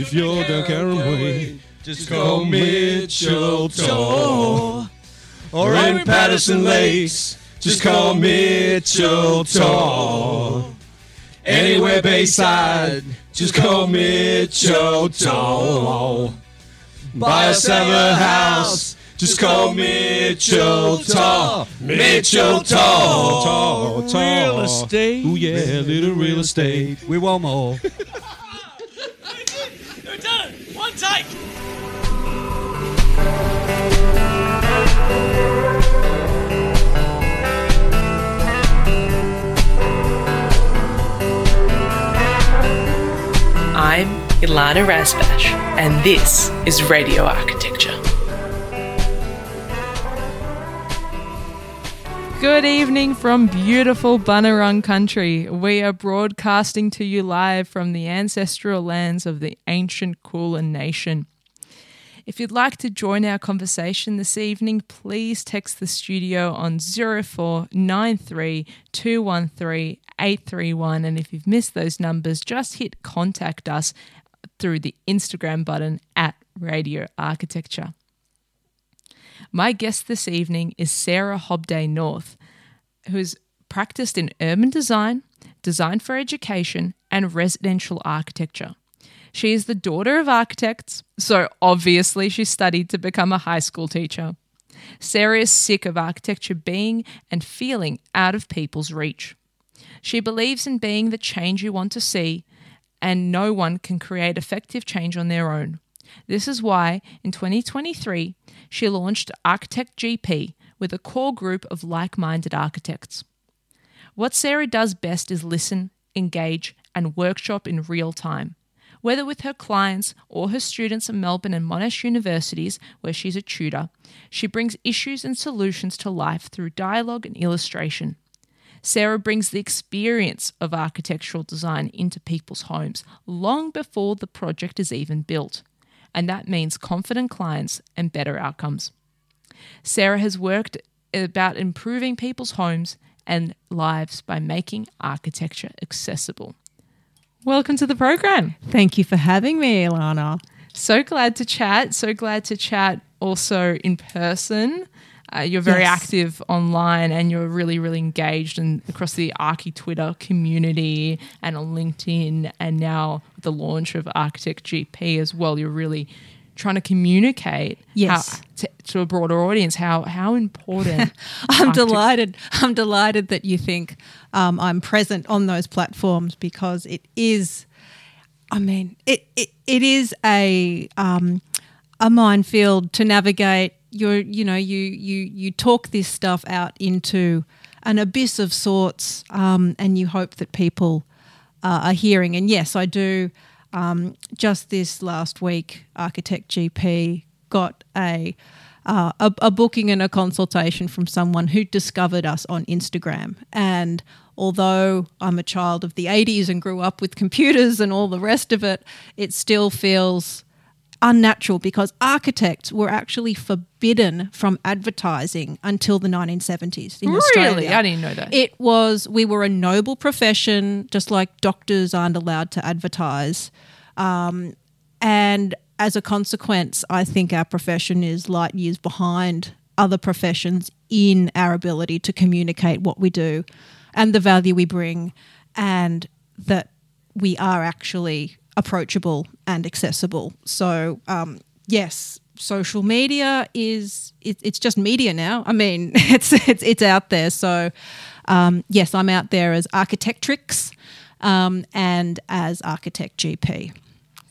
If you're down Carrum Way, just call Mitchell Tor. Or in Patterson Lakes, just call Mitchell Tor. Anywhere Bayside, just call Mitchell Tor. Buy a summer house, just call Mitchell Tor. Mitchell Tor. Real estate. Ooh yeah, little real estate. We want more. I'm Ilana Razbash, and this is Radio Architecture. Good evening from beautiful Bunurong country. We are broadcasting to you live from the ancestral lands of the ancient Kulin Nation. If you'd like to join our conversation this evening, please text the studio on 0493 213 831. And if you've missed those numbers, just hit contact us through the Instagram button at Radio Architecture. My guest this evening is Sarah Hobday North, who's practiced in urban design, design for education, and residential architecture. She is the daughter of architects, so obviously she studied to become a high school teacher. Sarah is sick of architecture being and feeling out of people's reach. She believes in being the change you want to see, and no one can create effective change on their own. This is why, in 2023, she launched Architect GP with a core group of like minded architects. What Sarah does best is listen, engage, and workshop in real time. Whether with her clients or her students at Melbourne and Monash universities, where she's a tutor, she brings issues and solutions to life through dialogue and illustration. Sarah brings the experience of architectural design into people's homes long before the project is even built, and that means confident clients and better outcomes. Sarah has worked about improving people's homes and lives by making architecture accessible. Welcome to the program. Thank you for having me, Ilana. So glad to chat. So glad to chat also in person. Uh, you're very Yes. active online and you're really, really engaged and across the Archi Twitter community and on LinkedIn and now the launch of Architect GP as well. You're really trying to communicate Yes. how, to, to a broader audience how how important I'm delighted. I'm delighted that you think um, I'm present on those platforms because it is. I mean, it it, it is a um, a minefield to navigate. You're, you know, you you you talk this stuff out into an abyss of sorts, um, and you hope that people uh, are hearing. And yes, I do. Um, just this last week, Architect GP got a, uh, a a booking and a consultation from someone who discovered us on Instagram. And although I'm a child of the 80s and grew up with computers and all the rest of it, it still feels unnatural because architects were actually forbidden from advertising until the 1970s in Really? Australia. I didn't know that. It was we were a noble profession, just like doctors aren't allowed to advertise, um, and as a consequence, I think our profession is light years behind other professions in our ability to communicate what we do and the value we bring, and that we are actually approachable and accessible. So, um, yes, social media is it, it's just media now. I mean, it's it's it's out there. So, um, yes, I'm out there as Architectrix um, and as Architect GP.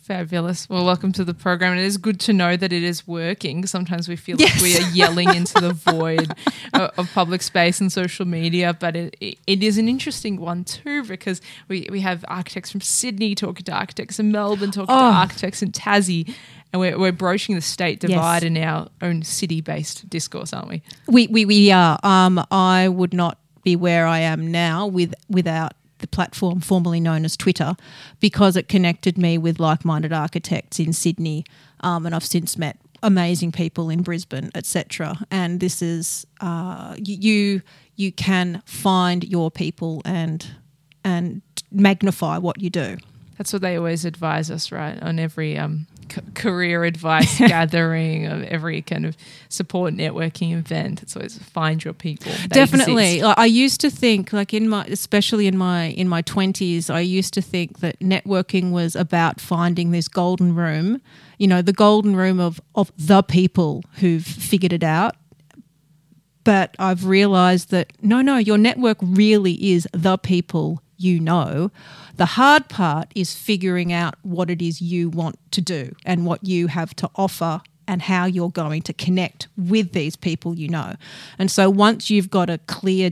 Fabulous. Well, welcome to the program. It is good to know that it is working. Sometimes we feel like we are yelling into the void of, public space and social media, but it, it, is an interesting one too because we, we have architects from Sydney talking to architects in Melbourne, talking Oh. to architects in Tassie, and we're, we're broaching the state Yes. divide in our own city based discourse, aren't we? We we, we are. Um, I would not be where I am now with without the platform formerly known as Twitter, because it connected me with like-minded architects in Sydney, um, and I've since met amazing people in Brisbane, etc. And this is uh, you you can find your people and and magnify what you do. That's what they always advise us, right? On every um, c- career advice gathering, of every kind of support networking event. It's always find your people. They Definitely. exist. I I used to think, like in my, especially in my in my twenties, I used to think that networking was about finding this golden room. You know, the golden room of of the people who've figured it out. But I've realized that no, no, your network really is the people you know. The hard part is figuring out what it is you want to do and what you have to offer and how you're going to connect with these people you know. And so once you've got a clear,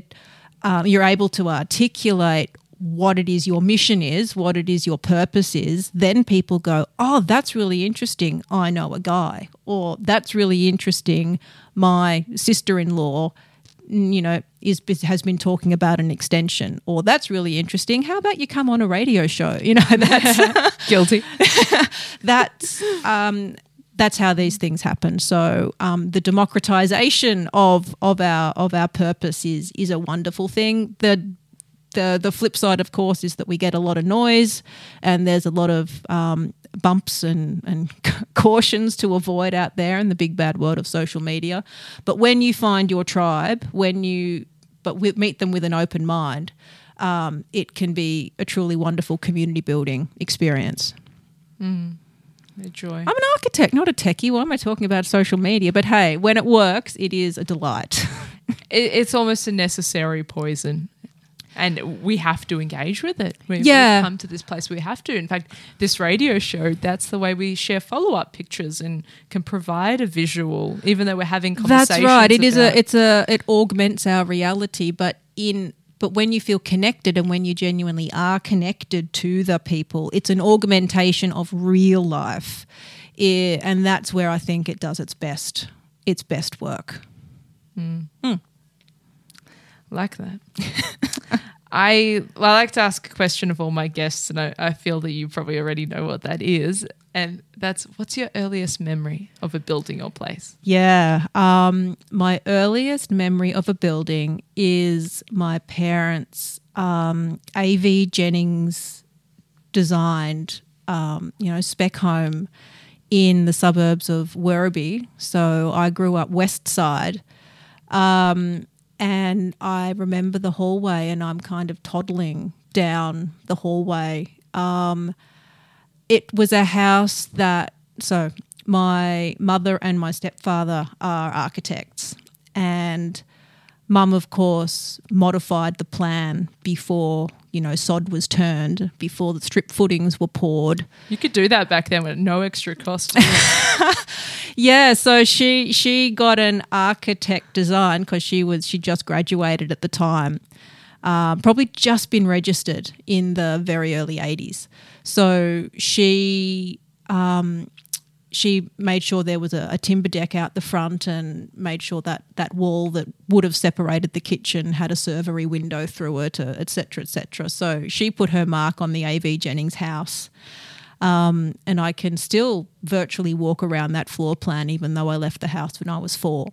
um, you're able to articulate what it is your mission is, what it is your purpose is, then people go, oh, that's really interesting. I know a guy. Or that's really interesting. My sister in law you know is has been talking about an extension or that's really interesting how about you come on a radio show you know that's guilty. that's um, that's how these things happen. So um, the democratization of of our of our purpose is is a wonderful thing. The the the flip side, of course, is that we get a lot of noise, and there's a lot of um, bumps and and cautions to avoid out there in the big bad world of social media. But when you find your tribe, when you but we meet them with an open mind, um, it can be a truly wonderful community building experience. The joy. I'm an architect, not a techie. Why am I talking about social media? But hey, when it works, it is a delight. It, it's almost a necessary poison. And we have to engage with it. We, Yeah. We've come to this place we have to. In fact, this radio show, that's the way we share follow up pictures and can provide a visual, even though we're having conversations. That's right. It is a it's a it augments our reality, but in but when you feel connected and when you genuinely are connected to the people, it's an augmentation of real life. Eh, and that's where I think it does its best its best work. like that. I I like to ask a question of all my guests, and I, I feel that you probably already know what that is. And that's what's your earliest memory of a building or place? Yeah. Um, my earliest memory of a building is my parents' um, AV Jennings designed, um, you know, spec home in the suburbs of Werribee. So I grew up west side. Um, and I remember the hallway, and I'm kind of toddling down the hallway. Um, it was a house that so my mother and my stepfather are architects and mum of course modified the plan before you know sod was turned before the strip footings were poured You could do that back then with no extra cost. yeah so she she got an architect design because she was she just graduated at the time um, probably just been registered in the very early 80s so she um, she made sure there was a, a timber deck out the front and made sure that that wall that would have separated the kitchen had a servery window through it, uh, et cetera, et cetera. So she put her mark on the AV Jennings house. Um, and I can still virtually walk around that floor plan, even though I left the house when I was four.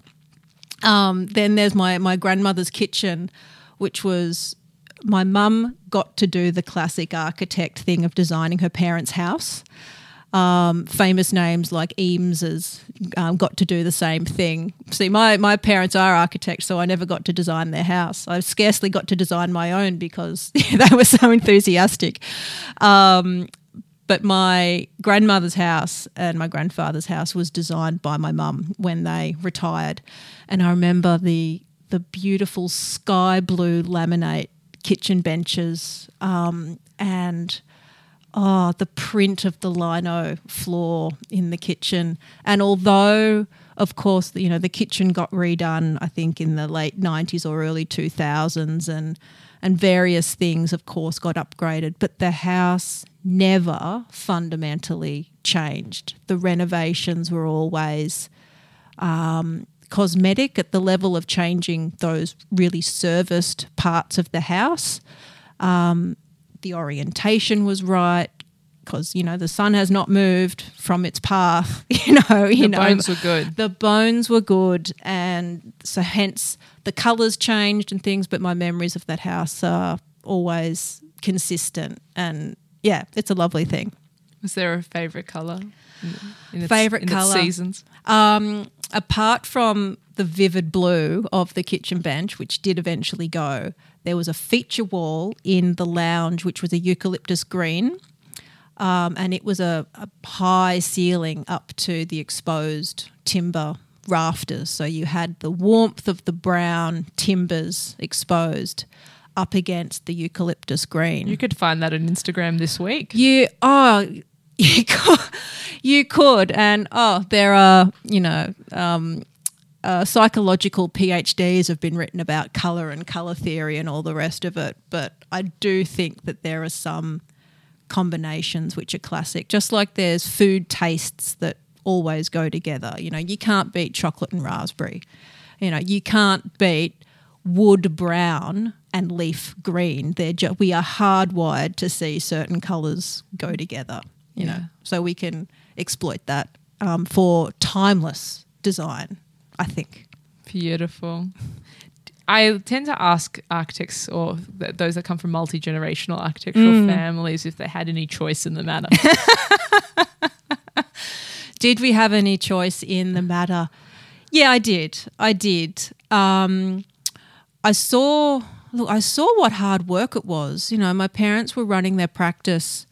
Um, then there's my, my grandmother's kitchen, which was my mum got to do the classic architect thing of designing her parents' house. Um, famous names like Eames has um, got to do the same thing. See, my, my parents are architects, so I never got to design their house. I scarcely got to design my own because they were so enthusiastic. Um, but my grandmother's house and my grandfather's house was designed by my mum when they retired, and I remember the the beautiful sky blue laminate kitchen benches um, and oh the print of the lino floor in the kitchen. And although of course, you know, the kitchen got redone, I think, in the late 90s or early 2000s, and, and various things, of course, got upgraded. But the house never fundamentally changed. The renovations were always um, cosmetic at the level of changing those really serviced parts of the house. Um, the orientation was right because you know the sun has not moved from its path. You know, you The know, bones were good. the bones were good, and so hence the colours changed and things. But my memories of that house are always consistent, and yeah, it's a lovely thing. Was there a favorite color? In, its, Favourite in colour? seasons. Um, apart from the vivid blue of the kitchen bench, which did eventually go, there was a feature wall in the lounge, which was a eucalyptus green. Um, and it was a, a high ceiling up to the exposed timber rafters. So you had the warmth of the brown timbers exposed up against the eucalyptus green. You could find that on Instagram this week. You oh you could, you could and oh there are you know um, uh, psychological PhDs have been written about color and color theory and all the rest of it, but I do think that there are some combinations which are classic. Just like there's food tastes that always go together. You know, you can't beat chocolate and raspberry. You know, you can't beat wood brown and leaf green. They're ju- we are hardwired to see certain colours go together. You know, so we can exploit that um, for timeless design. I think. Beautiful. I tend to ask architects or th- those that come from multi generational architectural Mm. families if they had any choice in the matter. Did we have any choice in the matter? Yeah, I did. I did. Um, I saw. Look, I saw what hard work it was. You know, my parents were running their practice.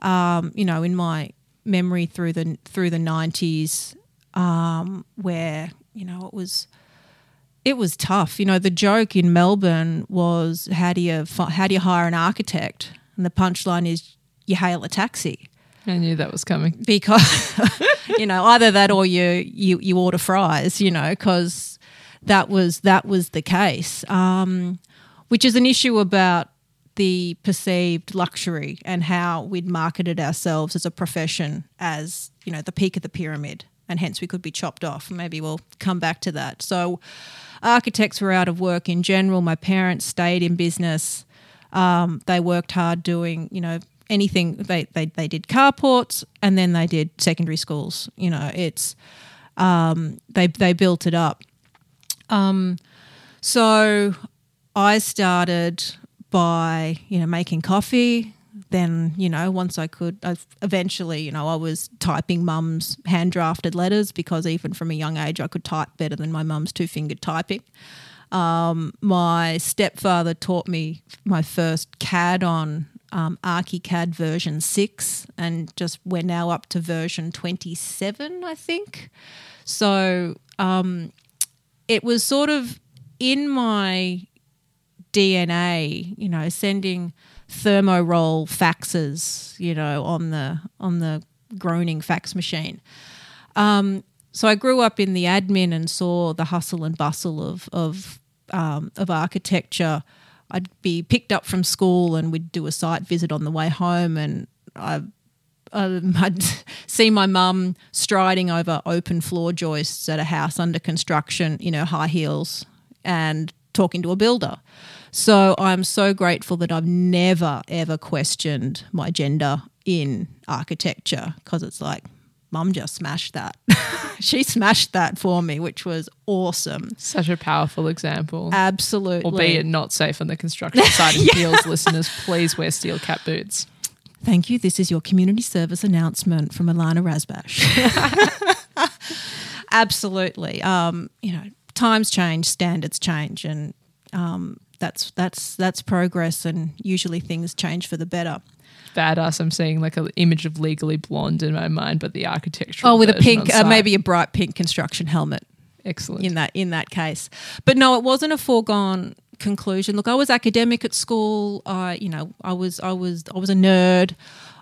Um, you know, in my memory through the through the nineties, um, where you know it was it was tough. You know, the joke in Melbourne was how do you how do you hire an architect? And the punchline is you hail a taxi I knew that was coming. because you know either that or you you you order fries you know because that was that was the case um, which is an issue about the perceived luxury and how we'd marketed ourselves as a profession as you know the peak of the pyramid and hence we could be chopped off maybe we'll come back to that so architects were out of work in general my parents stayed in business um, they worked hard doing, you know, anything. They, they they did carports and then they did secondary schools. You know, it's um, they they built it up. Um, so I started by you know making coffee. Then you know once I could, I eventually you know I was typing mum's hand drafted letters because even from a young age I could type better than my mum's two fingered typing my stepfather taught me my first CAD on um, ArchiCAD version 6, and just we're now up to version 27, I think. So um, it was sort of in my DNA, you know, sending thermo roll faxes, you know, on the on the groaning fax machine. Um, so I grew up in the admin and saw the hustle and bustle of of um, of architecture. I'd be picked up from school and we'd do a site visit on the way home, and I. Um, I'd see my mum striding over open floor joists at a house under construction, you know, high heels, and talking to a builder. So I'm so grateful that I've never ever questioned my gender in architecture because it's like, mum just smashed that. she smashed that for me, which was awesome. Such a powerful example. Absolutely. Albeit not safe on the construction site in Peels, listeners, please wear steel cap boots. Thank you. This is your community service announcement from Ilana Razbash. Absolutely. Um, you know, times change, standards change, and um, that's that's that's progress. And usually things change for the better. Badass. I'm seeing like an image of legally blonde in my mind, but the architecture. Oh, with a pink, uh, maybe a bright pink construction helmet. Excellent. in that in that case. But no, it wasn't a foregone conclusion. Look, I was academic at school. I, you know, I was I was I was a nerd.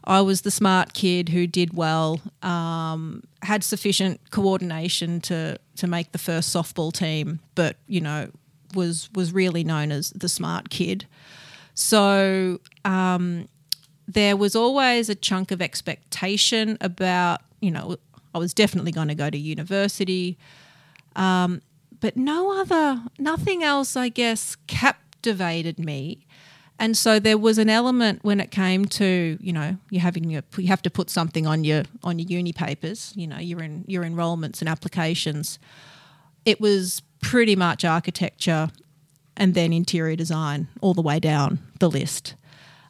I was the smart kid who did well. Um, had sufficient coordination to to make the first softball team, but you know, was was really known as the smart kid. So um, there was always a chunk of expectation about, you know, I was definitely going to go to university but no other, nothing else, I guess, captivated me. And so there was an element when it came to, you know, you having your, you have to put something on your on your uni papers, you know, your in, your enrollments and applications. It was pretty much architecture, and then interior design all the way down the list.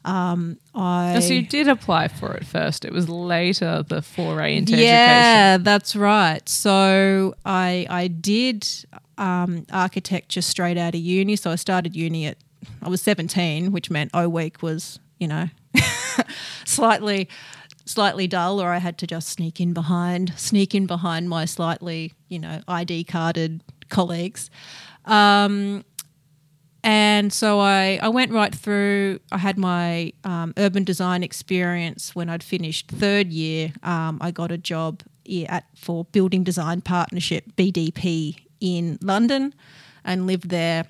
Um, I Oh, so you did apply for it first. It was later the foray into education. yeah, that's right. So I I did um, architecture straight out of uni. So I started uni at I was seventeen, which meant O week was you know slightly slightly dull, or I had to just sneak in behind sneak in behind my slightly you know ID carded colleagues. Um, and so I, I went right through. I had my um, urban design experience when I'd finished third year. Um, I got a job at for Building Design Partnership (BDP) in London, and lived there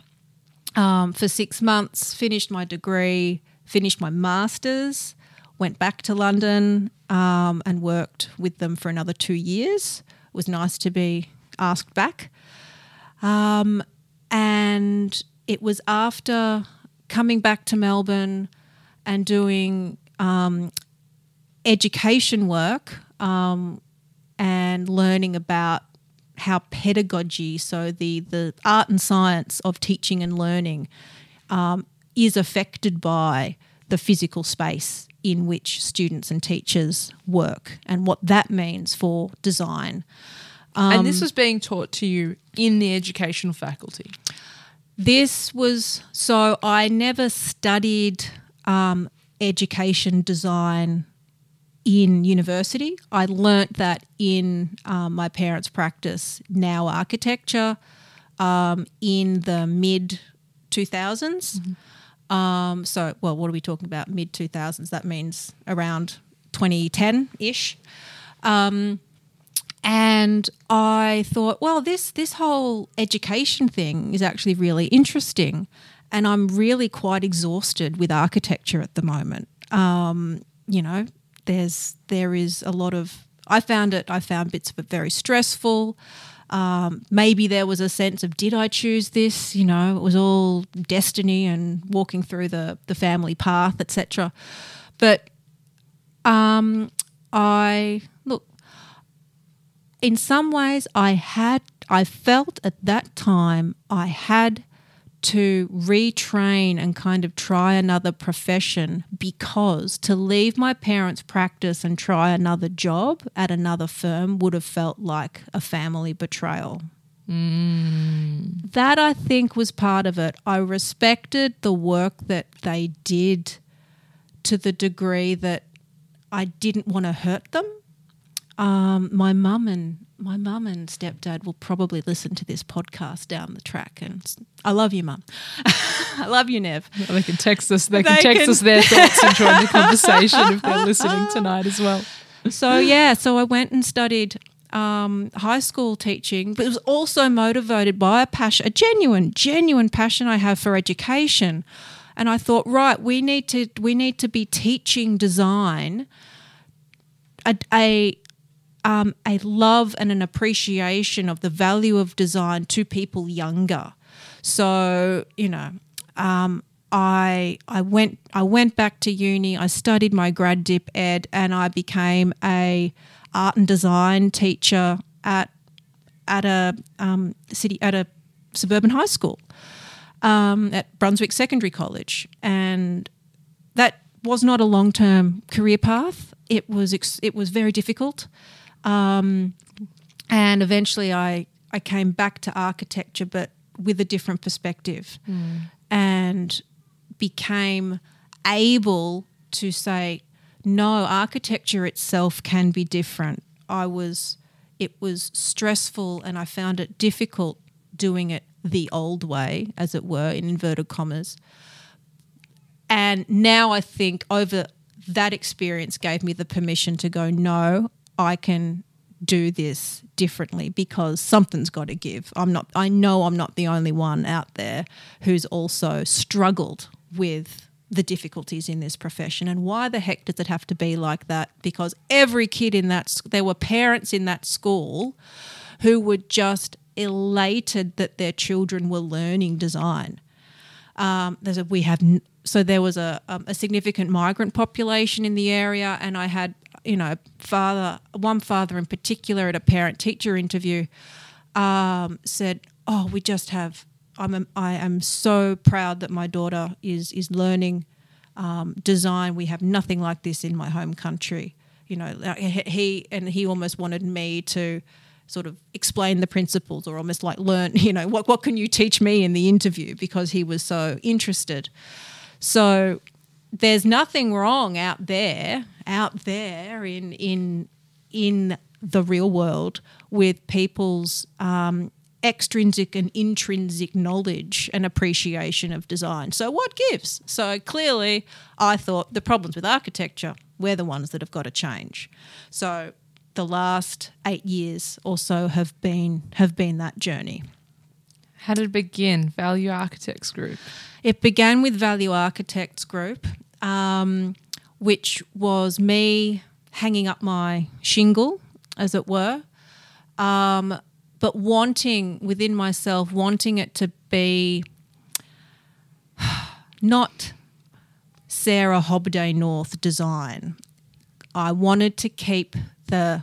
um, for six months. Finished my degree, finished my masters, went back to London um, and worked with them for another two years. It was nice to be asked back. Um, and it was after coming back to Melbourne and doing um, education work um, and learning about how pedagogy, so the, the art and science of teaching and learning, um, is affected by the physical space in which students and teachers work and what that means for design. And this was being taught to you in the educational faculty. This was so I never studied um, education design in university. I learnt that in um, my parents' practice, now architecture, um, in the mid 2000s. Um, so, well, what are we talking about? Mid 2000s. That means around 2010 ish. And I thought, well, this this whole education thing is actually really interesting, and I'm really quite exhausted with architecture at the moment. Um, you know, there's there is a lot of I found it. I found bits of it very stressful. Um, maybe there was a sense of did I choose this? You know, it was all destiny and walking through the the family path, etc. But um, I look in some ways I had I felt at that time I had to retrain and kind of try another profession because to leave my parents' practice and try another job at another firm would have felt like a family betrayal. Mm. That I think was part of it. I respected the work that they did to the degree that I didn't want to hurt them. Um, my mum and my mum and stepdad will probably listen to this podcast down the track, and I love you, mum. I love you, Nev. They can text us. They can text can- us their thoughts and join the conversation if they're listening tonight as well. So yeah, so I went and studied um, high school teaching, but it was also motivated by a passion, a genuine, genuine passion I have for education. And I thought, right, we need to we need to be teaching design a, a um, a love and an appreciation of the value of design to people younger. So you know, um, I I went I went back to uni. I studied my grad dip ed, and I became a art and design teacher at at a um, city at a suburban high school um, at Brunswick Secondary College, and that was not a long term career path. It was ex- it was very difficult, um, and eventually I I came back to architecture, but with a different perspective, and became able to say no. Architecture itself can be different. I was it was stressful, and I found it difficult doing it the old way, as it were, in inverted commas. And now I think over that experience gave me the permission to go, no, I can do this differently because something's got to give. I'm not I know I'm not the only one out there who's also struggled with the difficulties in this profession. And why the heck does it have to be like that? Because every kid in that there were parents in that school who were just elated that their children were learning design. Um, there's a we have so there was a um, a significant migrant population in the area, and I had you know father one father in particular at a parent teacher interview um, said, "Oh, we just have I'm a, I am so proud that my daughter is is learning." um, design. We have nothing like this in my home country. You know, he and he almost wanted me to sort of explain the principles or almost like learn, you know, what, what can you teach me in the interview because he was so interested. So there's nothing wrong out there, out there in in in the real world with people's um, extrinsic and intrinsic knowledge and appreciation of design. So what gives? So clearly, I thought the problems with architecture we're the ones that have got to change. So the last eight years or so have been have been that journey. How did it begin? Value Architects Group. It began with Value Architects Group, um, which was me hanging up my shingle, as it were, um, but wanting within myself, wanting it to be not Sarah Hobday North design. I wanted to keep the,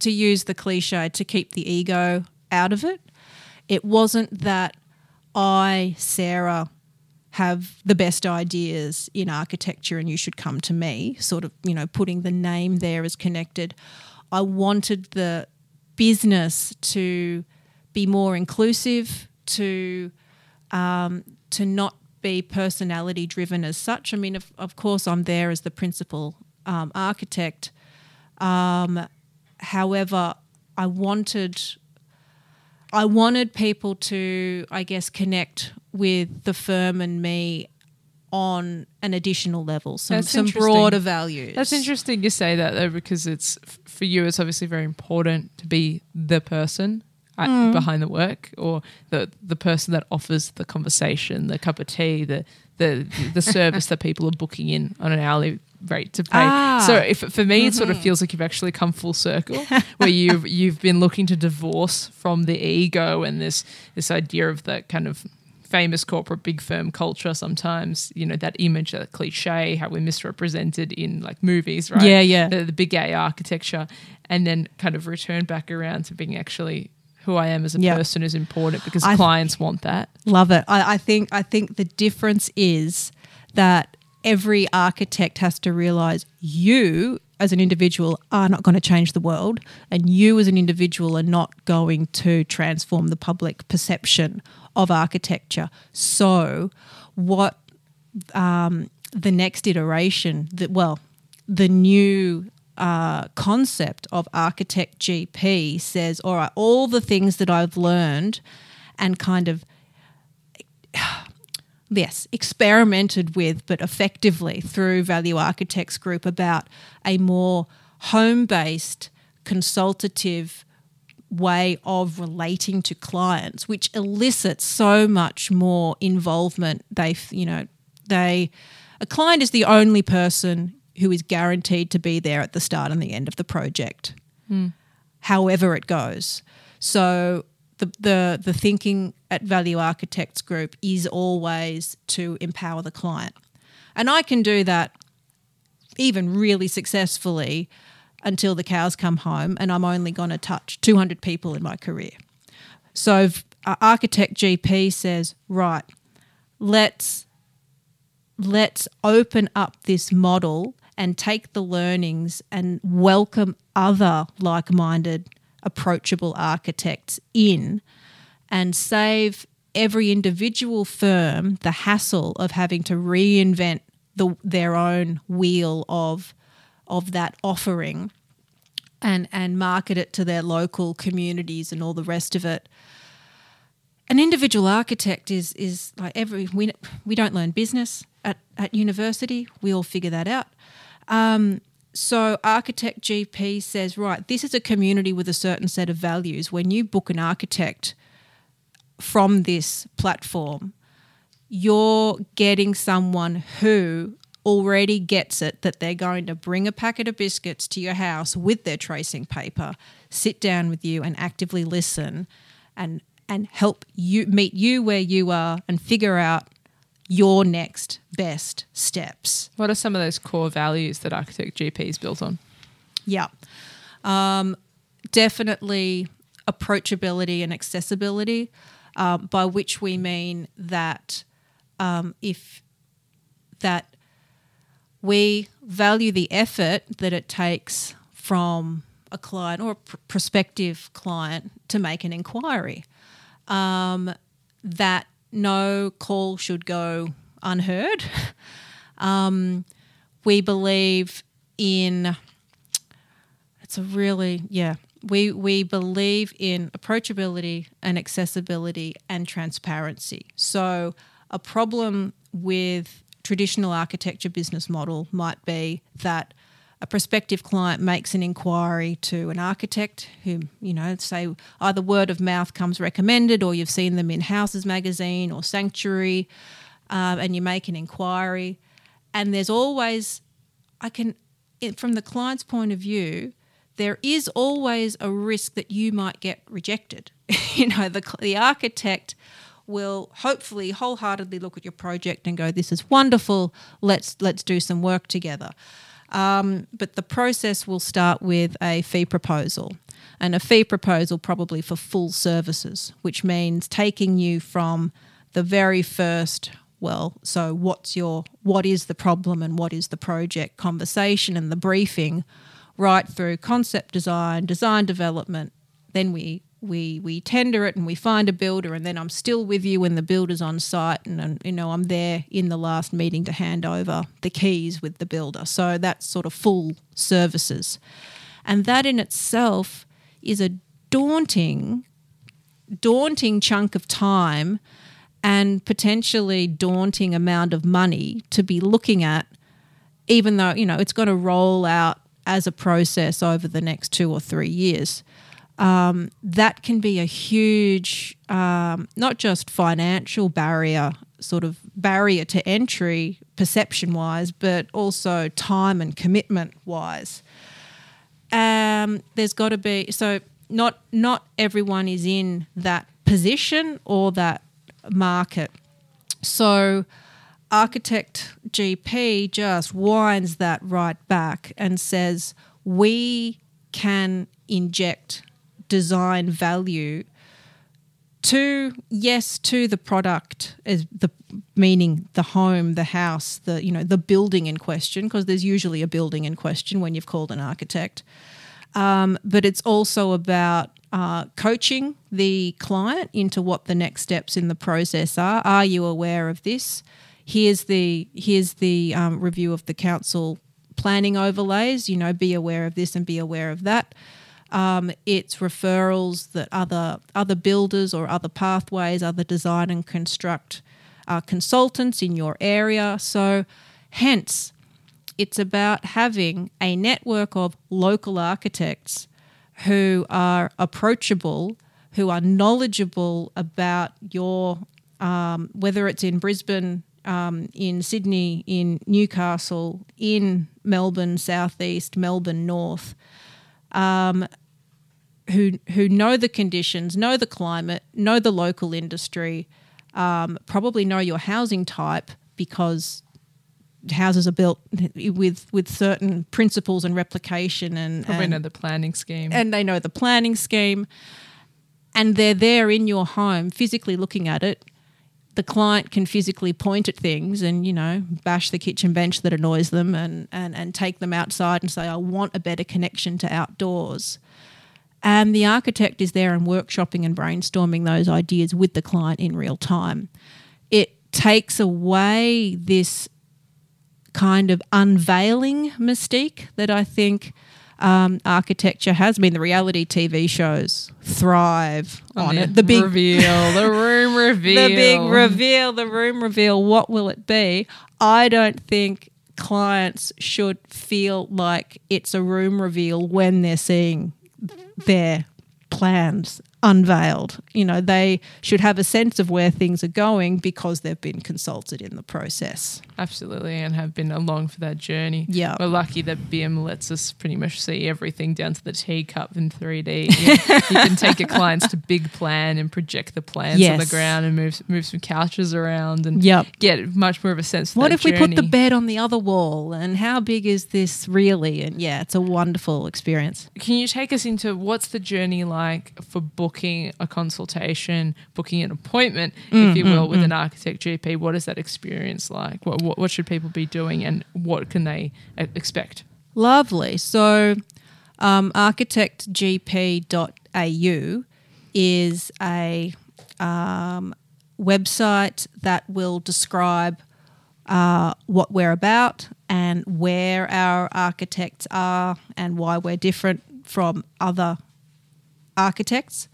to use the cliche, to keep the ego out of it. It wasn't that I, Sarah, have the best ideas in architecture and you should come to me, sort of, you know, putting the name there as connected. I wanted the business to be more inclusive, to um, to not be personality driven as such. I mean, of, of course, I'm there as the principal um, architect. Um, however, I wanted I wanted people to, I guess, connect with the firm and me on an additional level, some, That's some broader values. That's interesting you say that though, because it's for you. It's obviously very important to be the person at, Mm. behind the work, or the the person that offers the conversation, the cup of tea, the the the service that people are booking in on an hourly rate to pay. Ah. So if for me, it sort of feels like you've actually come full circle, where you've you've been looking to divorce from the ego and this this idea of that kind of famous corporate big firm culture sometimes you know that image that cliche how we're misrepresented in like movies right Yeah, yeah. the, the big a architecture and then kind of return back around to being actually who i am as a Yeah. person is important because I- clients want that Love it. I, I think I think the difference is that every architect has to realize you as an individual are not going to change the world, and you as an individual are not going to transform the public perception of architecture. So, what um, the next iteration, that well, the new uh, concept of architect GP says, all right, all the things that I've learned and kind of yes, experimented with, but effectively through Value Architects Group about a more home based, consultative way of relating to clients, which elicits so much more involvement. They, you know, they, a client is the only person who is guaranteed to be there at the start and the end of the project hmm. however it goes. So the, the the thinking at Value Architects Group is always to empower the client. And I can do that even really successfully until the cows come home and I'm only going to touch 200 people in my career. So uh, architect GP says, "Right, let's let's open up this model and take the learnings and welcome other like minded, approachable architects in and save every individual firm the hassle of having to reinvent the, their own wheel of, of that offering and, and market it to their local communities and all the rest of it an individual architect is is like every we we don't learn business at at university. We all figure that out. Um, so architect GP says, right, this is a community with a certain set of values. When you book an architect from this platform, you're getting someone who already gets it that they're going to bring a packet of biscuits to your house with their tracing paper, sit down with you and actively listen and and help you meet you where you are and figure out your next best steps. what are some of those core values that architect gp is built on Yeah. Um, definitely approachability and accessibility, um, by which we mean that um, if that we value the effort that it takes from a client or a pr- prospective client to make an inquiry. Um, that no call should go unheard. um, we believe in it's a really yeah we we believe in approachability and accessibility and transparency so a problem with traditional architecture business model might be that a prospective client makes an inquiry to an architect who, you know, say either word of mouth comes recommended or you've seen them in Houses magazine or Sanctuary, um, and you make an inquiry. And there's always, I can, from the client's point of view, there is always a risk that you might get rejected. you know, the, the architect will hopefully wholeheartedly look at your project and go, "This is wonderful. Let's let's do some work together." Um, but the process will start with a fee proposal, and a fee proposal probably for full services, which means taking you from the very first well so what's your what is the problem and what is the project conversation and the briefing right through concept design design development then we we we tender it and we find a builder and then I'm still with you when the builder's on site and, and, you know I'm there in the last meeting to hand over the keys with the builder. So that's sort of full services. And that in itself is a daunting daunting chunk of time and potentially daunting amount of money to be looking at even though you know it's going to roll out as a process over the next 2 or 3 years um, that can be a huge, um, not just financial barrier, sort of barrier to entry perception wise, but also time and commitment wise. Um, there's got to be so not not everyone is in that position or that market. So architect GP just winds that right back and says we can inject design value to yes to the product is the meaning the home the house the you know the building in question because there's usually a building in question when you've called an architect. Um, but it's also about uh, coaching the client into what the next steps in the process are. Are you aware of this? Here's the here's the um, review of the council planning overlays you know be aware of this and be aware of that um, it's referrals that other other builders or other pathways, other design and construct uh, consultants in your area. So, hence, it's about having a network of local architects who are approachable, who are knowledgeable about your um, whether it's in Brisbane, um, in Sydney, in Newcastle, in Melbourne Southeast, Melbourne North um, who who know the conditions, know the climate, know the local industry, um, probably know your housing type because houses are built with with certain principles and replication and Probably and, know the planning scheme. and they know the planning scheme and they're there in your home physically looking at it the client can physically point at things and you know bash the kitchen bench that annoys them and and, and take them outside and say i want a better connection to outdoors. And the architect is there and workshopping and brainstorming those ideas with the client in real time. It takes away this kind of unveiling mystique that I think um, architecture has. been. the reality TV shows thrive on it. The big reveal, the room reveal, the big reveal, the room reveal. What will it be? I don't think clients should feel like it's a room reveal when they're seeing their plans unveiled. You know, they should have a sense of where things are going because they've been consulted in the process. Absolutely, and have been along for that journey. Yeah. We're lucky that BIM lets us pretty much see everything down to the teacup in 3D. You, you can take your clients to big plan and project the plans on the ground and move move some couches around and Yep. get much more of a sense of What if we put the bed on the other wall? And how big is this really? And yeah, it's a wonderful experience. Can you take us into what's the journey like for booking booking a consultation, booking an appointment, if you will, with an architect GP, what is that experience like? What, what, what should people be doing and what can they expect? Lovely. So, um, architectgp.au is a um, website that will describe uh, what we're about and where our architects are and why we're different from other architects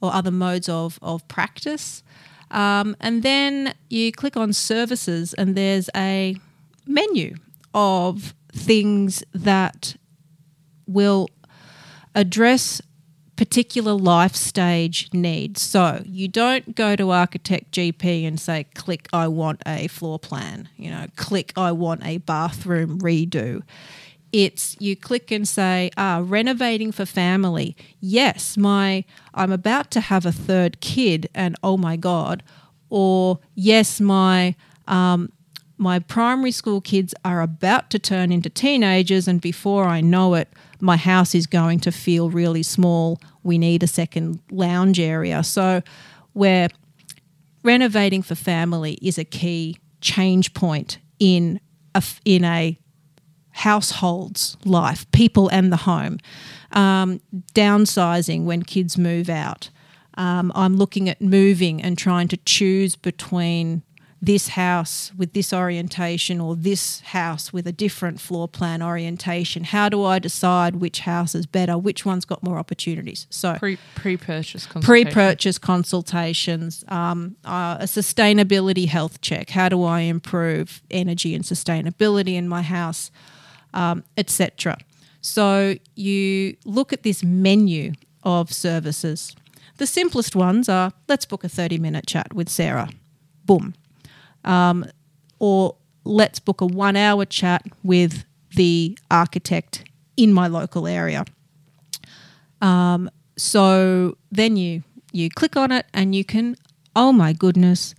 or other modes of, of practice. Um, and then you click on services, and there's a menu of things that will address particular life stage needs. So you don't go to Architect GP and say, click, I want a floor plan, you know, click, I want a bathroom redo. It's you click and say, ah, renovating for family. Yes, my I'm about to have a third kid, and oh my god, or yes, my um, my primary school kids are about to turn into teenagers, and before I know it, my house is going to feel really small. We need a second lounge area. So, we're renovating for family is a key change point in a, in a household's life, people and the home. Um, downsizing when kids move out. Um, I'm looking at moving and trying to choose between this house with this orientation or this house with a different floor plan orientation. How do I decide which house is better? Which one's got more opportunities? So Pre pre purchase consultation. pre-purchase consultations, um, uh, a sustainability health check. How do I improve energy and sustainability in my house, um, etc. So you look at this menu of services. The simplest ones are let's book a thirty-minute chat with Sarah. Boom. Um, or let's book a one-hour chat with the architect in my local area. Um, so then you you click on it and you can oh my goodness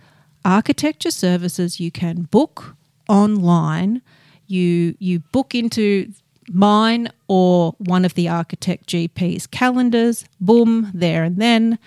architecture services you can book online you you book into mine or one of the architect GP's calendars boom there and then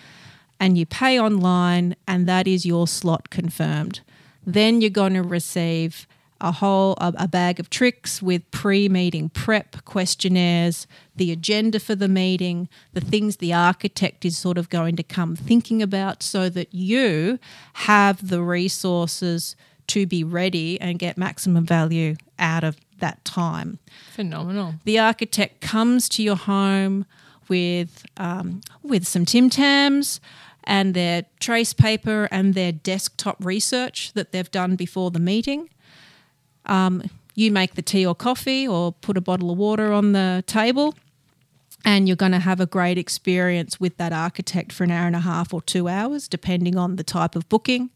and you pay online and that is your slot confirmed. Then you're going to receive a whole a, a bag of tricks with pre-meeting prep questionnaires the agenda for the meeting the things the architect is sort of going to come thinking about so that you have the resources to be ready and get maximum value out of that time Phenomenal. the architect comes to your home with um, with some Tim Tams and their trace paper and their desktop research that they've done before the meeting. Um, you make the tea or coffee or put a bottle of water on the table, and you're going to have a great experience with that architect for an hour and a half or two hours, depending on the type of booking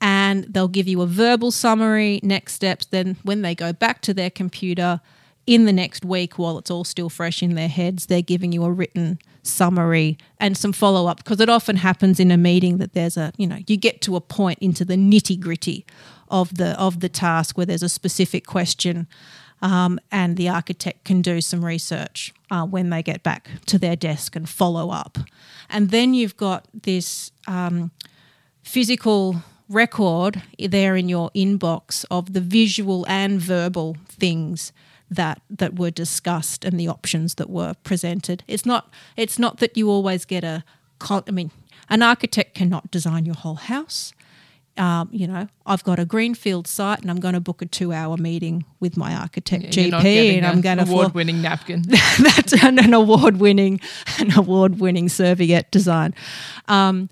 and they'll give you a verbal summary, next steps. Then, when they go back to their computer in the next week, while it's all still fresh in their heads, they're giving you a written summary and some follow up because it often happens in a meeting that there's a you know you get to a point into the nitty gritty of the of the task where there's a specific question um, and the architect can do some research uh, when they get back to their desk and follow up and then you've got this um, physical record there in your inbox of the visual and verbal things that that were discussed and the options that were presented. It's not it's not that you always get a I mean an architect cannot design your whole house. Um, you know, I've got a greenfield site and I'm going to book a two-hour meeting with my architect not GP, and I'm going to award-winning napkin. that's an, an award-winning, an award-winning serviette design. Um,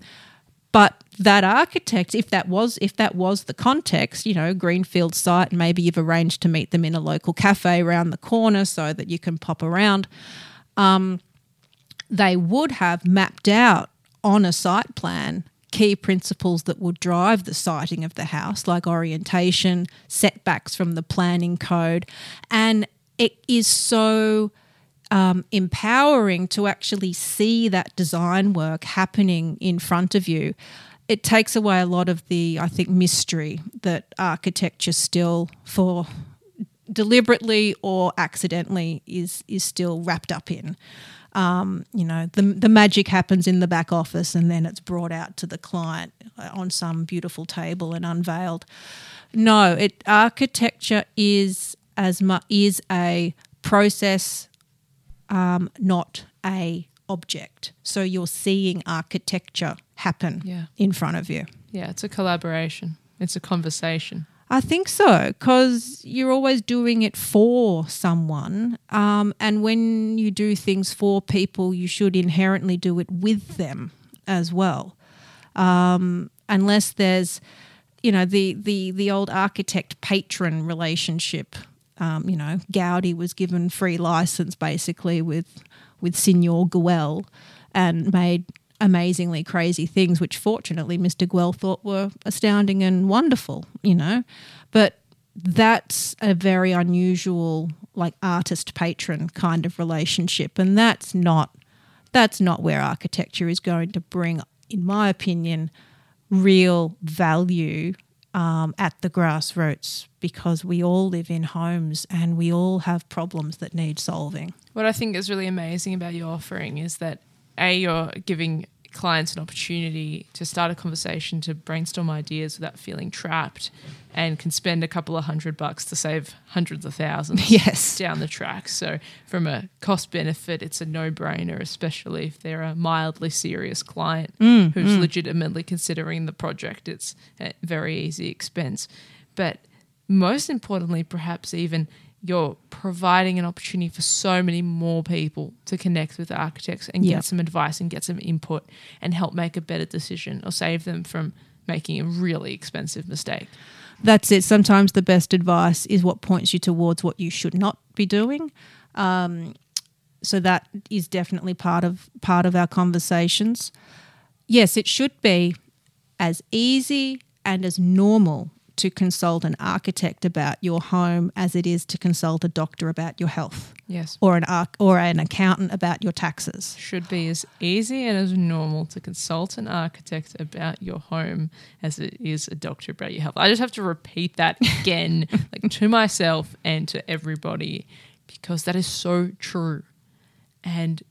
but that architect, if that was if that was the context, you know, greenfield site, maybe you've arranged to meet them in a local cafe around the corner so that you can pop around. Um, they would have mapped out on a site plan key principles that would drive the siting of the house, like orientation, setbacks from the planning code, and it is so um, empowering to actually see that design work happening in front of you. It takes away a lot of the, I think, mystery that architecture still, for deliberately or accidentally, is is still wrapped up in. um, you know, the the magic happens in the back office, and then it's brought out to the client on some beautiful table and unveiled. No, it architecture is as much is a process, um, not a object. So you're seeing architecture happen Yeah. in front of you. Yeah, it's a collaboration. It's a conversation. I think so, because you're always doing it for someone. Um, and when you do things for people, you should inherently do it with them as well. Um, unless there's, you know, the, the, the old architect patron relationship. Um, you know, Gaudi was given free license basically with, with Signor Güell and made amazingly crazy things, which fortunately Mr. Güell thought were astounding and wonderful, you know. But that's a very unusual, like artist patron kind of relationship. And that's not that's not where architecture is going to bring, in my opinion, real value um, at the grassroots because we all live in homes and we all have problems that need solving. What I think is really amazing about your offering is that A, you're giving clients an opportunity to start a conversation to brainstorm ideas without feeling trapped and can spend a couple of hundred bucks to save hundreds of thousands Yes. down the track. So from a cost benefit, it's a no brainer, especially if they're a mildly serious client mm, who's mm. legitimately considering the project. It's a very easy expense. But most importantly, perhaps even you're providing an opportunity for so many more people to connect with architects and Yeah. get some advice and get some input and help make a better decision or save them from making a really expensive mistake. That's it. Sometimes the best advice is what points you towards what you should not be doing. Um, so that is definitely part of part of our conversations. Yes, it should be as easy and as normal to consult an architect about your home as it is to consult a doctor about your health Yes. or an arch- or an accountant about your taxes. should be as easy and as normal to consult an architect about your home as it is a doctor about your health. I just have to repeat that again, like to myself and to everybody, because that is so true. And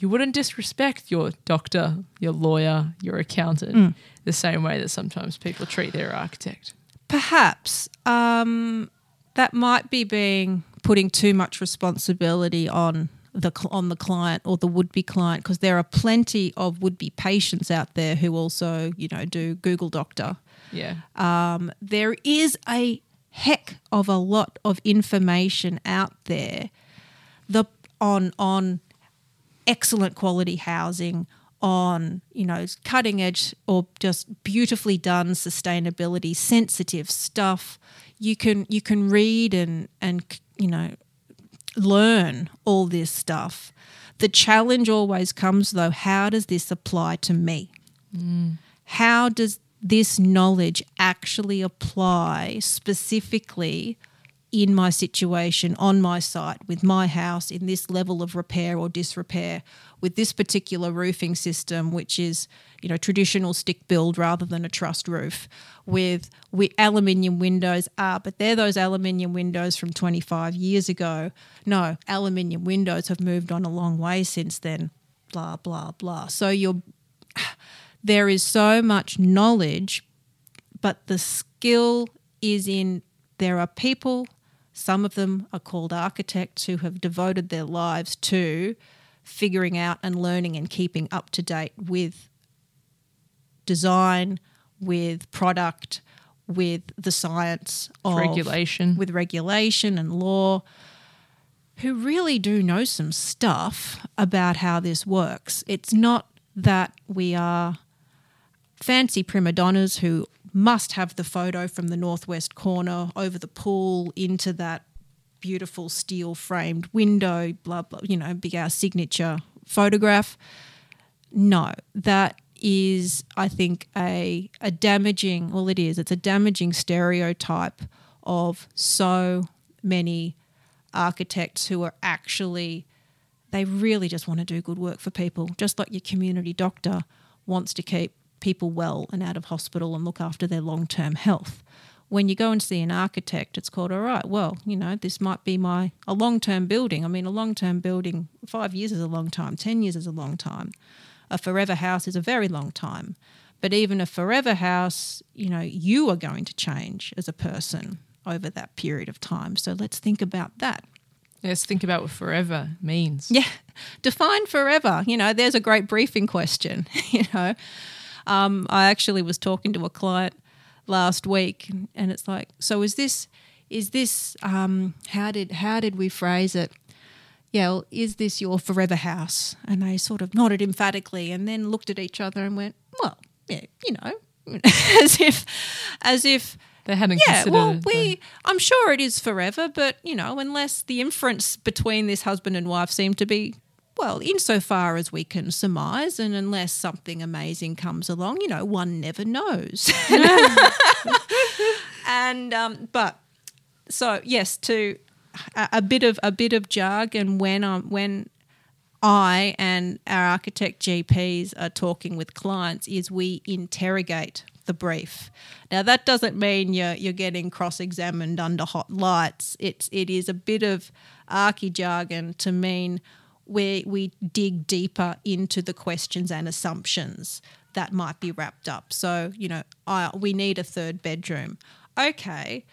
you wouldn't disrespect your doctor, your lawyer, your accountant mm. the same way that sometimes people treat their architect. Perhaps um, that might be being putting too much responsibility on the on the client or the would be client because there are plenty of would be patients out there who also you know do Google Doctor. Yeah. Um, there is a heck of a lot of information out there the on on excellent quality housing on you know cutting edge or just beautifully done sustainability sensitive stuff you can you can read and and you know learn all this stuff. The challenge always comes though how does this apply to me? Mm. How does this knowledge actually apply specifically in my situation, on my site, with my house, in this level of repair or disrepair, with this particular roofing system, which is you know traditional stick build rather than a trussed roof, with aluminium windows. Ah, but they're those aluminium windows from 25 years ago. No, aluminium windows have moved on a long way since then. Blah blah blah. So you're there is so much knowledge, but the skill is in there are people, some of them are called architects who have devoted their lives to figuring out and learning and keeping up to date with design, with product, with the science of Regulation. with regulation and law who really do know some stuff about how this works. It's not that we are fancy prima donnas who must have the photo from the northwest corner over the pool into that beautiful steel framed window, blah, blah, you know, big our signature photograph. No, that is, I think, a, a damaging, well, it is, it's a damaging stereotype of so many architects who are actually, they really just want to do good work for people, just like your community doctor wants to keep people well and out of hospital and look after their long term health. When you go and see an architect, it's called, all right, well, you know, this might be my a long term building. I mean, a long term building, five years is a long time, 10 years is a long time. A forever house is a very long time. But even a forever house, you know, you are going to change as a person over that period of time. So let's think about that. Let's think about what forever means. Yeah, define forever. You know, there's a great briefing question. you know, um, I actually was talking to a client last week, and it's like, so is this, is this, um, how did how did we phrase it? Yeah, well, is this your forever house? And they sort of nodded emphatically, and then looked at each other and went, well, yeah, you know, as if, as if They hadn't yeah, well, we I'm sure it is forever, but you know, unless the inference between this husband and wife seemed to be well, insofar as we can surmise, and unless something amazing comes along, you know, one never knows. and um, but so yes, to a, a bit of a bit of jargon when um when I and our architect GPs are talking with clients is we interrogate the brief. Now that doesn't mean you're you're getting cross-examined under hot lights. It's it is a bit of archy jargon to mean where we dig deeper into the questions and assumptions that might be wrapped up. So you know, I, we need a third bedroom. Okay,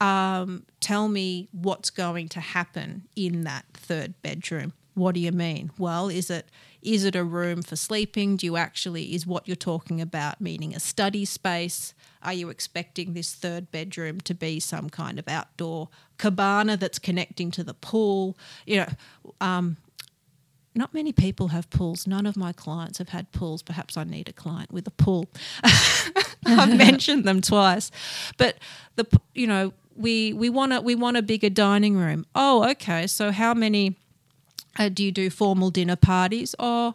um, tell me what's going to happen in that third bedroom. What do you mean? Well, is it is it a room for sleeping? Do you actually is what you're talking about meaning a study space? Are you expecting this third bedroom to be some kind of outdoor cabana that's connecting to the pool? You know, um, not many people have pools. None of my clients have had pools. Perhaps I need a client with a pool. I've mentioned them twice, but the you know we we want a we want a bigger dining room. Oh, okay. So how many uh, do you do formal dinner parties? Oh,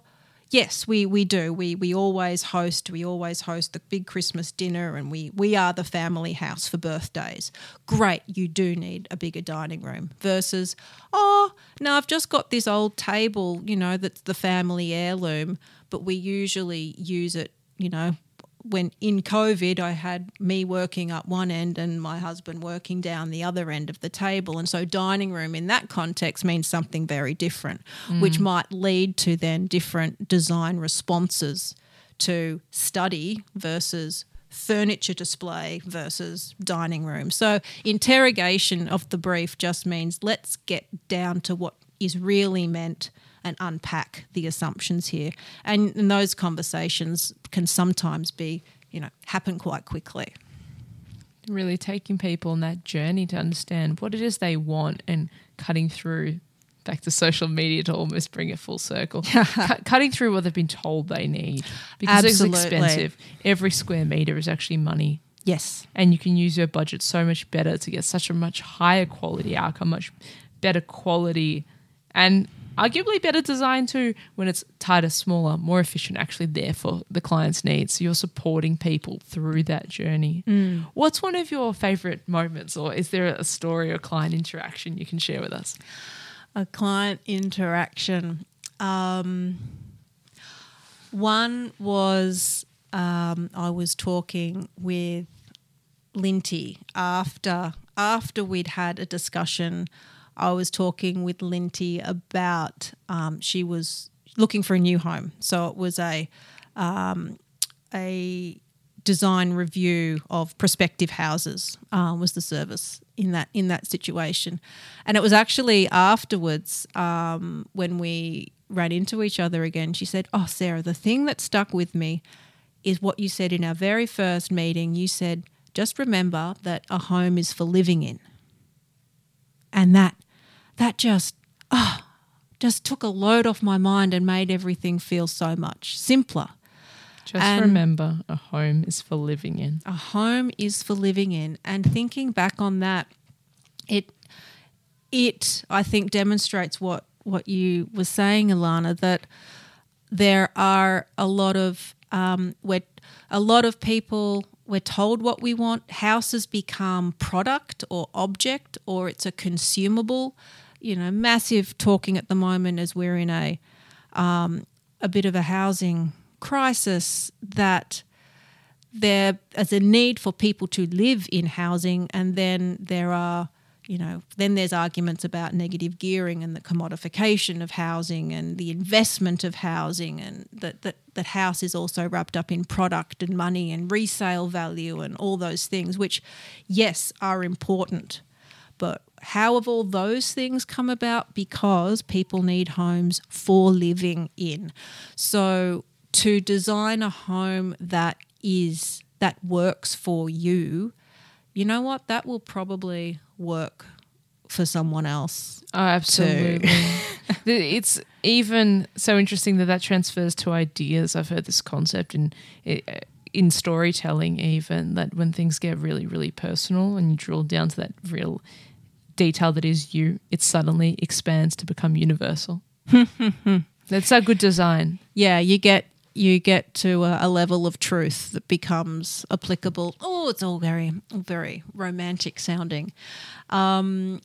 yes, we we do. We we always host. We always host the big Christmas dinner, and we we are the family house for birthdays. Great, you do need a bigger dining room. Versus, oh no, I've just got this old table. You know that's the family heirloom, but we usually use it. You know when in COVID, I had me working up one end and my husband working down the other end of the table. And so, dining room in that context means something very different, mm. which might lead to then different design responses to study versus furniture display versus dining room. So, interrogation of the brief just means let's get down to what is really meant and unpack the assumptions here. And, and those conversations can sometimes be, you know, happen quite quickly. really taking people on that journey to understand what it is they want and cutting through back to social media to almost bring it full circle Cut- cutting through what they've been told they need because Absolutely. it's expensive every square meter is actually money Yes. and you can use your budget so much better to get such a much higher quality outcome much better quality and arguably better design too when it's tighter smaller more efficient actually there for the client's needs so you're supporting people through that journey what's one of your favorite moments or is there a story or client interaction you can share with us a client interaction. Um, one was um, I was talking with Linty after after we'd had a discussion. I was talking with Linty about um, she was looking for a new home, so it was a um, a design review of prospective houses um, was the service in that in that situation, and it was actually afterwards um, when we ran into each other again. She said, "Oh, Sarah, the thing that stuck with me is what you said in our very first meeting. You said." Just remember that a home is for living in. And that that just oh, just took a load off my mind and made everything feel so much simpler. just And- remember a home is for living in A home is for living in. And thinking back on that, it it I think demonstrates what what you were saying, Ilana, that there are a lot of um, we're, a lot of people we're told what we want. Houses become product or object, or it's a consumable. You know, massive talking at the moment as we're in a um, a bit of a housing crisis that there is a need for people to live in housing, and then there are you know, then there's arguments about negative gearing and the commodification of housing and the investment of housing, and that, that, that house is also wrapped up in product and money and resale value and all those things, which, yes, are important. But how have all those things come about? Because people need homes for living in. So to design a home that is that works for you, you know what? That will probably work for someone else. Oh, absolutely. it's even so interesting that that transfers to ideas. I've heard this concept in uh, in storytelling, even that when things get really, really personal and you drill down to that real detail that is you, it suddenly expands to become universal. That's a good design. Yeah, you get you get to a, a, level of truth that becomes applicable. Oh, it's all very, very romantic sounding. Um,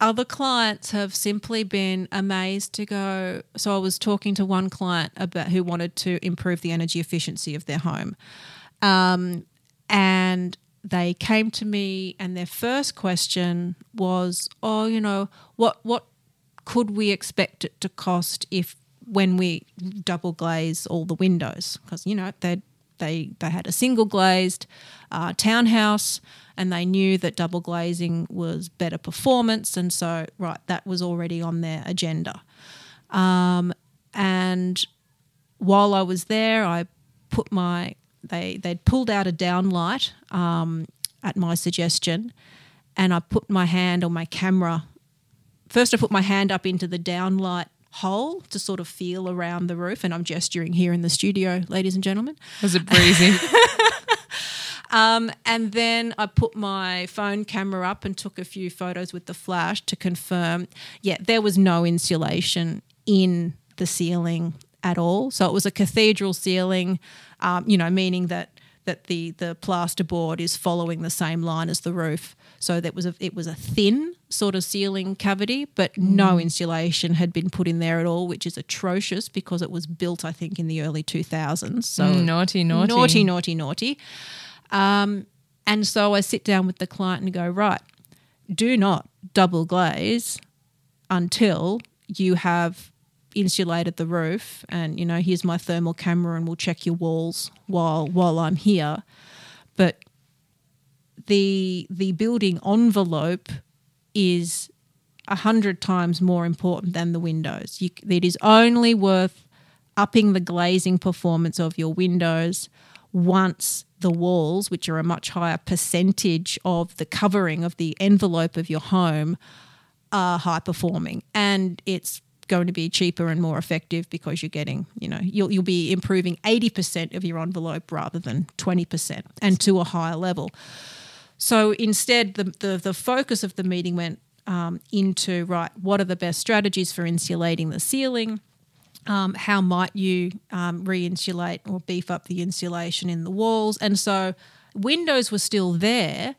other clients have simply been amazed to go. So I was talking to one client about who wanted to improve the energy efficiency of their home, um, and they came to me, and their first question was, "Oh, you know, what what could we expect it to cost if when we double glaze all the windows? Because you know they they they had a single glazed uh, townhouse and they knew that double glazing was better performance and so right that was already on their agenda. Um, and while I was there I put my they they'd pulled out a downlight um, at my suggestion and I put my hand on my camera first I put my hand up into the downlight hole to sort of feel around the roof. And I'm gesturing here in the studio, ladies and gentlemen. Was it breezy? um, and then I put my phone camera up and took a few photos with the flash to confirm, yeah, there was no insulation in the ceiling at all. So it was a cathedral ceiling, um, you know, meaning that that the the plasterboard is following the same line as the roof. So that was a it was a thin sort of ceiling cavity, but mm. no insulation had been put in there at all, which is atrocious because it was built, I think, in the early two thousands. So mm, naughty, naughty, naughty, naughty, naughty. Um, and so I sit down with the client and go, right, do not double glaze until you have insulated the roof and you know here's my thermal camera and we'll check your walls while while I'm here but the the building envelope is a hundred times more important than the windows. You, it is only worth upping the glazing performance of your windows once the walls, which are a much higher percentage of the covering of the envelope of your home, are high performing. And it's going to be cheaper and more effective because you're getting, you know, you'll, you'll be improving 80% of your envelope rather than 20% and to a higher level. So instead, the, the, the focus of the meeting went um, into right, what are the best strategies for insulating the ceiling? Um, how might you um, re insulate or beef up the insulation in the walls? And so windows were still there,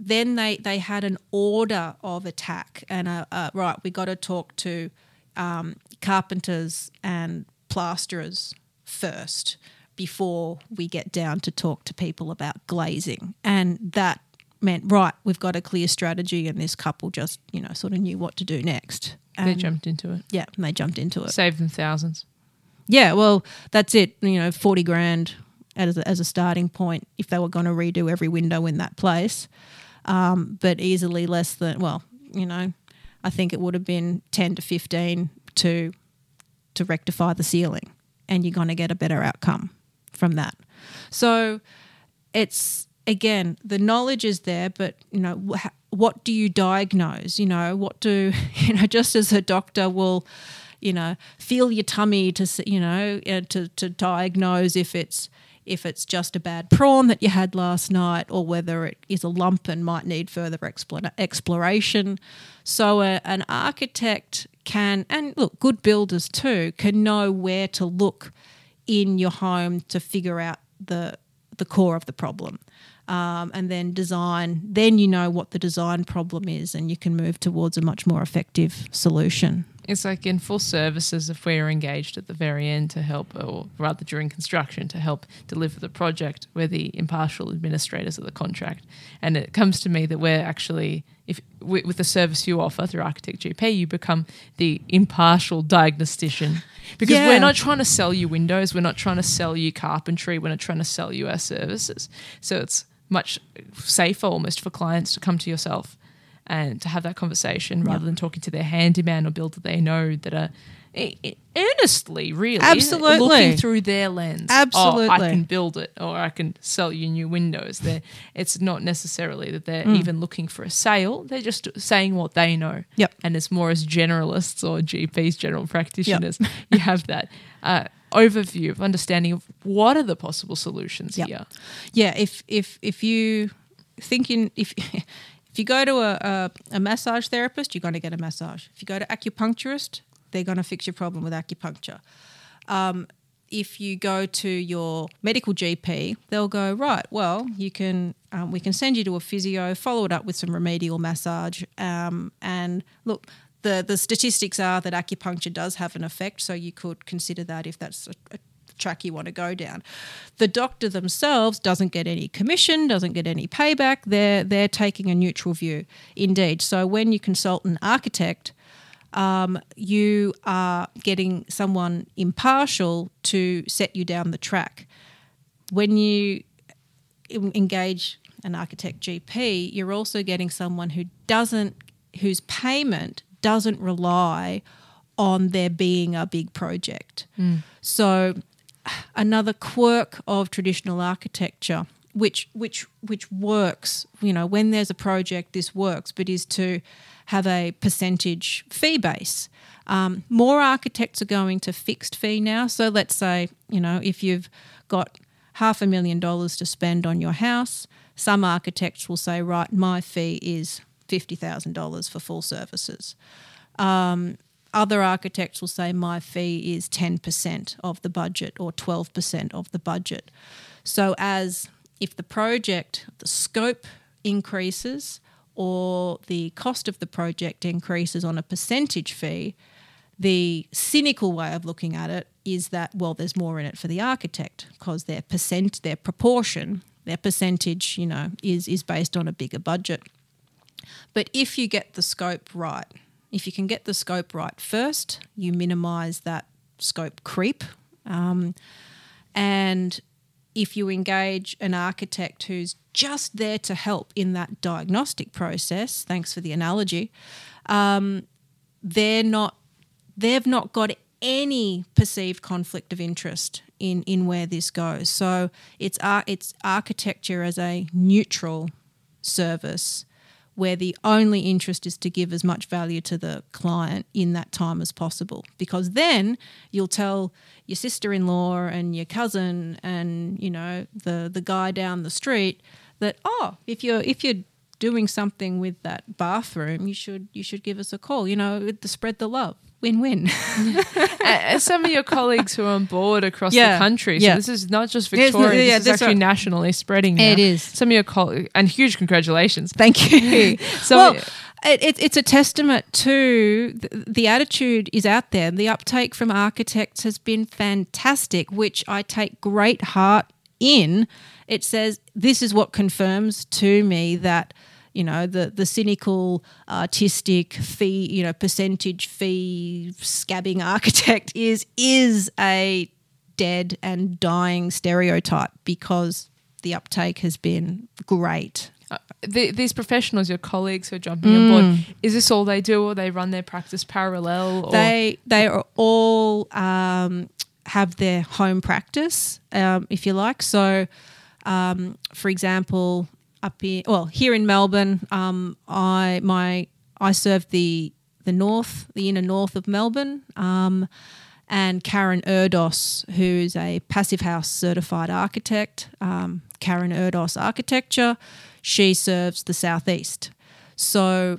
then they, they had an order of attack and a, a right we got to talk to um, carpenters and plasterers first before we get down to talk to people about glazing. And that meant right we've got a clear strategy and this couple just you know sort of knew what to do next. And they jumped into it. Yeah and they jumped into it. Saved them thousands. Yeah well that's it. You know 40 grand as a, as a starting point if they were going to redo every window in that place um, but easily less than well, you know, I think it would have been ten to fifteen to to rectify the ceiling, and you're going to get a better outcome from that. So it's again the knowledge is there, but you know wh- what do you diagnose? You know what do you know? Just as a doctor will you know, feel your tummy to you know uh, to to diagnose if it's if it's just a bad prawn that you had last night or whether it is a lump and might need further exploration. So, a, an architect can, and look, good builders too, can know where to look in your home to figure out the, the core of the problem. Um, and then design, then you know what the design problem is and you can move towards a much more effective solution. It's like in full services, if we're engaged at the very end to help, or rather during construction to help deliver the project, we're the impartial administrators of the contract. And it comes to me that we're actually, if with the service you offer through Architect GP, you become the impartial diagnostician. Because Yeah. we're not trying to sell you windows, we're not trying to sell you carpentry, we're not trying to sell you our services. So it's much safer almost for clients to come to yourself and to have that conversation rather than talking to their handyman or builder they know that are earnestly really Absolutely. looking through their lens. Oh, I can build it or I can sell you new windows. They're, it's not necessarily that they're Mm. even looking for a sale. They're just saying what they know. Yep. And it's more as generalists or GPs, general practitioners, you have that uh, overview of understanding of what are the possible solutions Yep. here. Yeah, if if if you thinking if if you go to a, a, a massage therapist, you're going to get a massage. If you go to acupuncturist, they're going to fix your problem with acupuncture. Um, if you go to your medical GP, they'll go right. Well, you can um, we can send you to a physio, follow it up with some remedial massage, um, and look. The, the statistics are that acupuncture does have an effect, so you could consider that if that's a, a track you want to go down. The doctor themselves doesn't get any commission, doesn't get any payback. They're they're taking a neutral view, indeed. So when you consult an architect, um, you are getting someone impartial to set you down the track. When you engage an architect GP, you're also getting someone who doesn't, whose payment doesn't rely on there being a big project. So, another quirk of traditional architecture, which which which works, you know, when there's a project, this works, but is to have a percentage fee base. Um, more architects are going to fixed fee now. So let's say, you know, if you've got half a million dollars to spend on your house, some architects will say, right, my fee is $50,000 for full services. Um, other architects will say, my fee is 10% of the budget or 12% of the budget. So, as if the project, the scope increases or the cost of the project increases on a percentage fee, the cynical way of looking at it is that well there's more in it for the architect because their percent their proportion their percentage you know is is based on a bigger budget but if you get the scope right if you can get the scope right first you minimize that scope creep um, and if you engage an architect who's just there to help in that diagnostic process thanks for the analogy um, they're not they've not got any perceived conflict of interest in in where this goes. So it's ar- it's architecture as a neutral service where the only interest is to give as much value to the client in that time as possible. Because then you'll tell your sister-in-law and your cousin and you know the the guy down the street that oh if you're if you're doing something with that bathroom you should you should give us a call you know spread the love win-win and some of your colleagues who are on board across Yeah, the country. So yeah. this is not just Yes, Victoria. yeah, this is that's actually right. nationally spreading. Now. It is. Some of your colleagues, and huge congratulations. Thank you. So- well, it, it, it's a testament to the, the attitude is out there. The uptake from architects has been fantastic, which I take great heart in. It says this is what confirms to me that you know the the cynical artistic fee you know percentage fee scabbing architect is is a dead and dying stereotype because the uptake has been great The, these professionals, your colleagues who are jumping on board, is this all they do, or they run their practice parallel? Or They they are all um, have their home practice, um, if you like. So, um, for example, up in well here in Melbourne, um, I my I serve the the north, the inner north of Melbourne. Um, and Karen Erdos, who's a Passive House certified architect, um, Karen Erdos Architecture, she serves the southeast. So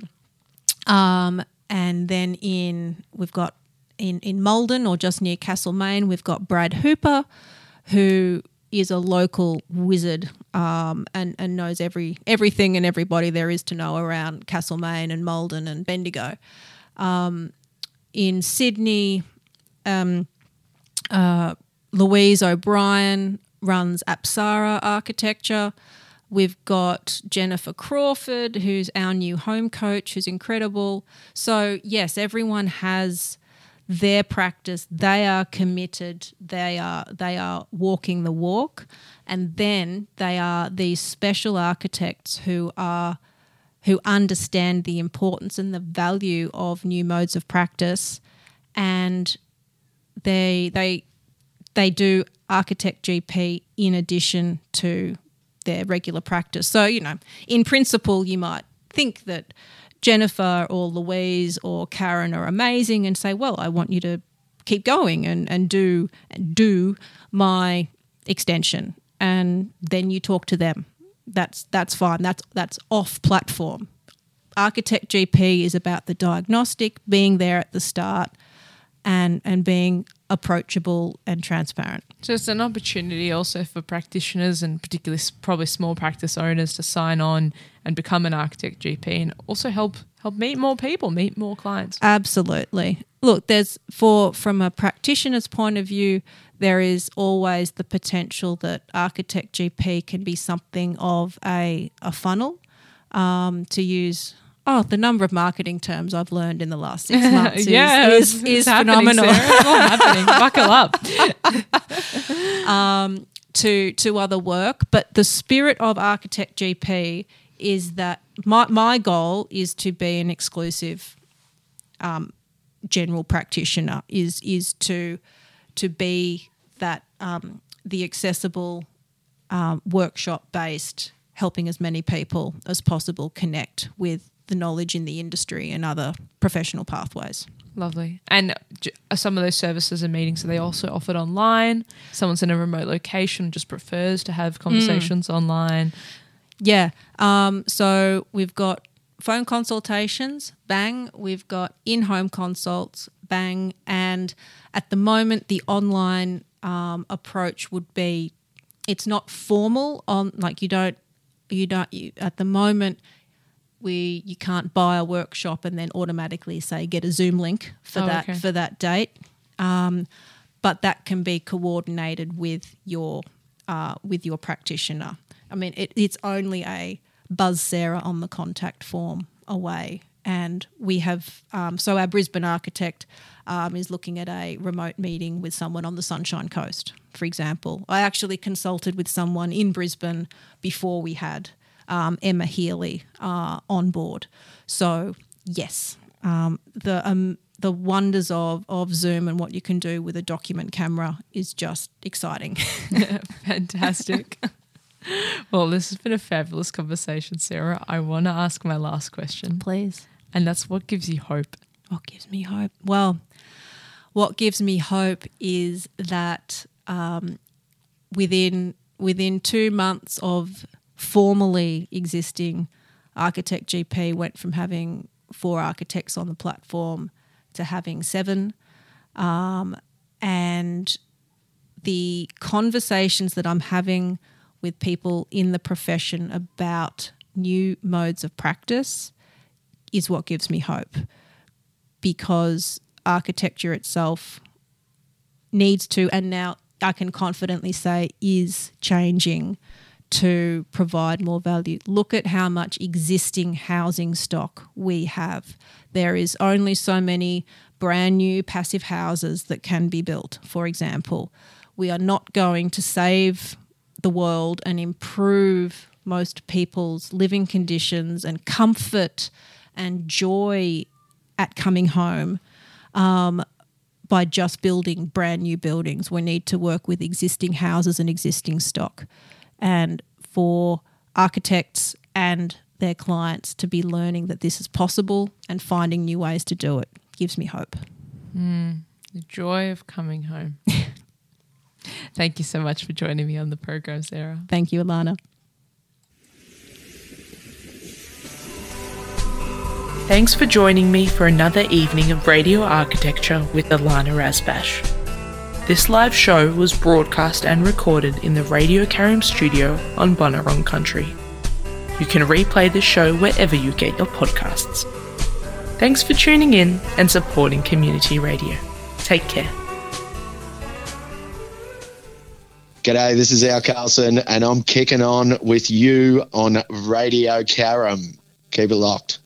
um, and then in we've got in in Maldon or just near Castlemaine, we've got Brad Hooper, who is a local wizard um, and and knows every everything and everybody there is to know around Castlemaine and Maldon and Bendigo. Um, in Sydney, um, uh, Louise O'Brien runs Apsara Architecture. We've got Jennifer Crawford, who's our new home coach, who's incredible. So, yes, everyone has their practice. They are committed. They are they are walking the walk, and then they are these special architects who are who understand the importance and the value of new modes of practice, and they they they do architect GP in addition to their regular practice. So, you know, in principle, you might think that Jennifer or Louise or Karen are amazing and say, well, I want you to keep going and, and do do my extension. And then you talk to them. That's that's fine. That's that's off platform. Architect GP is about the diagnostic, being there at the start and and being approachable and transparent. So it's an opportunity also for practitioners and particularly probably small practice owners to sign on and become an architect GP and also help help meet more people, meet more clients. Absolutely. Look, there's for from a practitioner's point of view, there is always the potential that architect GP can be something of a a funnel um, to use. Oh, the number of marketing terms I've learned in the last six months is, yeah, is, it's- is it's phenomenal. It's all happening. Buckle up. to to other work, but the spirit of Architect GP is that my my goal is to be an exclusive um, general practitioner. Is is to to be that um, the accessible um, workshop based, helping as many people as possible connect with the knowledge in the industry and other professional pathways. Lovely. And are some of those services and meetings are they also offered online? Someone's in a remote location just prefers to have conversations online. Yeah. Um, so we've got phone consultations, bang. We've got in home consults, bang. And at the moment, the online um, approach would be it's not formal on like you don't you don't you, at the moment we you can't buy a workshop and then automatically say get a Zoom link for Oh, that okay. for that date. Um, but that can be coordinated with your uh, with your practitioner. I mean, it, it's only a buzz Sarah on the contact form away, and we have um, so our Brisbane architect um, is looking at a remote meeting with someone on the Sunshine Coast, for example. I actually consulted with someone in Brisbane before we had um, Emma Healy uh, on board. So yes, um, the um, the wonders of of Zoom and what you can do with a document camera is just exciting. Fantastic. well, this has been a fabulous conversation, Sarah. I want to ask my last question, Please, and that's what gives you hope? what gives me hope? Well, what gives me hope is that um, within within two months of formally existing, Architect GP went from having four architects on the platform to having seven, um, and the conversations that I'm having with people in the profession about new modes of practice is what gives me hope because architecture itself needs to, and now I can confidently say is changing to provide more value. Look at how much existing housing stock we have. There is only so many brand new passive houses that can be built, for example. We are not going to save the world and improve most people's living conditions and comfort and joy at coming home um, by just building brand new buildings. We need to work with existing houses and existing stock. And for architects and their clients to be learning that this is possible and finding new ways to do it gives me hope. Mm, the joy of coming home. Thank you so much for joining me on the program, Sarah. Thank you, Ilana. Thanks for joining me for another evening of radio architecture with Ilana Razbash. This live show was broadcast and recorded in the Radio Carrum studio on Bunurong Country. You can replay the show wherever you get your podcasts. Thanks for tuning in and supporting community radio. Take care. G'day, this is Al Carlson, and I'm kicking on with you on Radio Carrum. Keep it locked.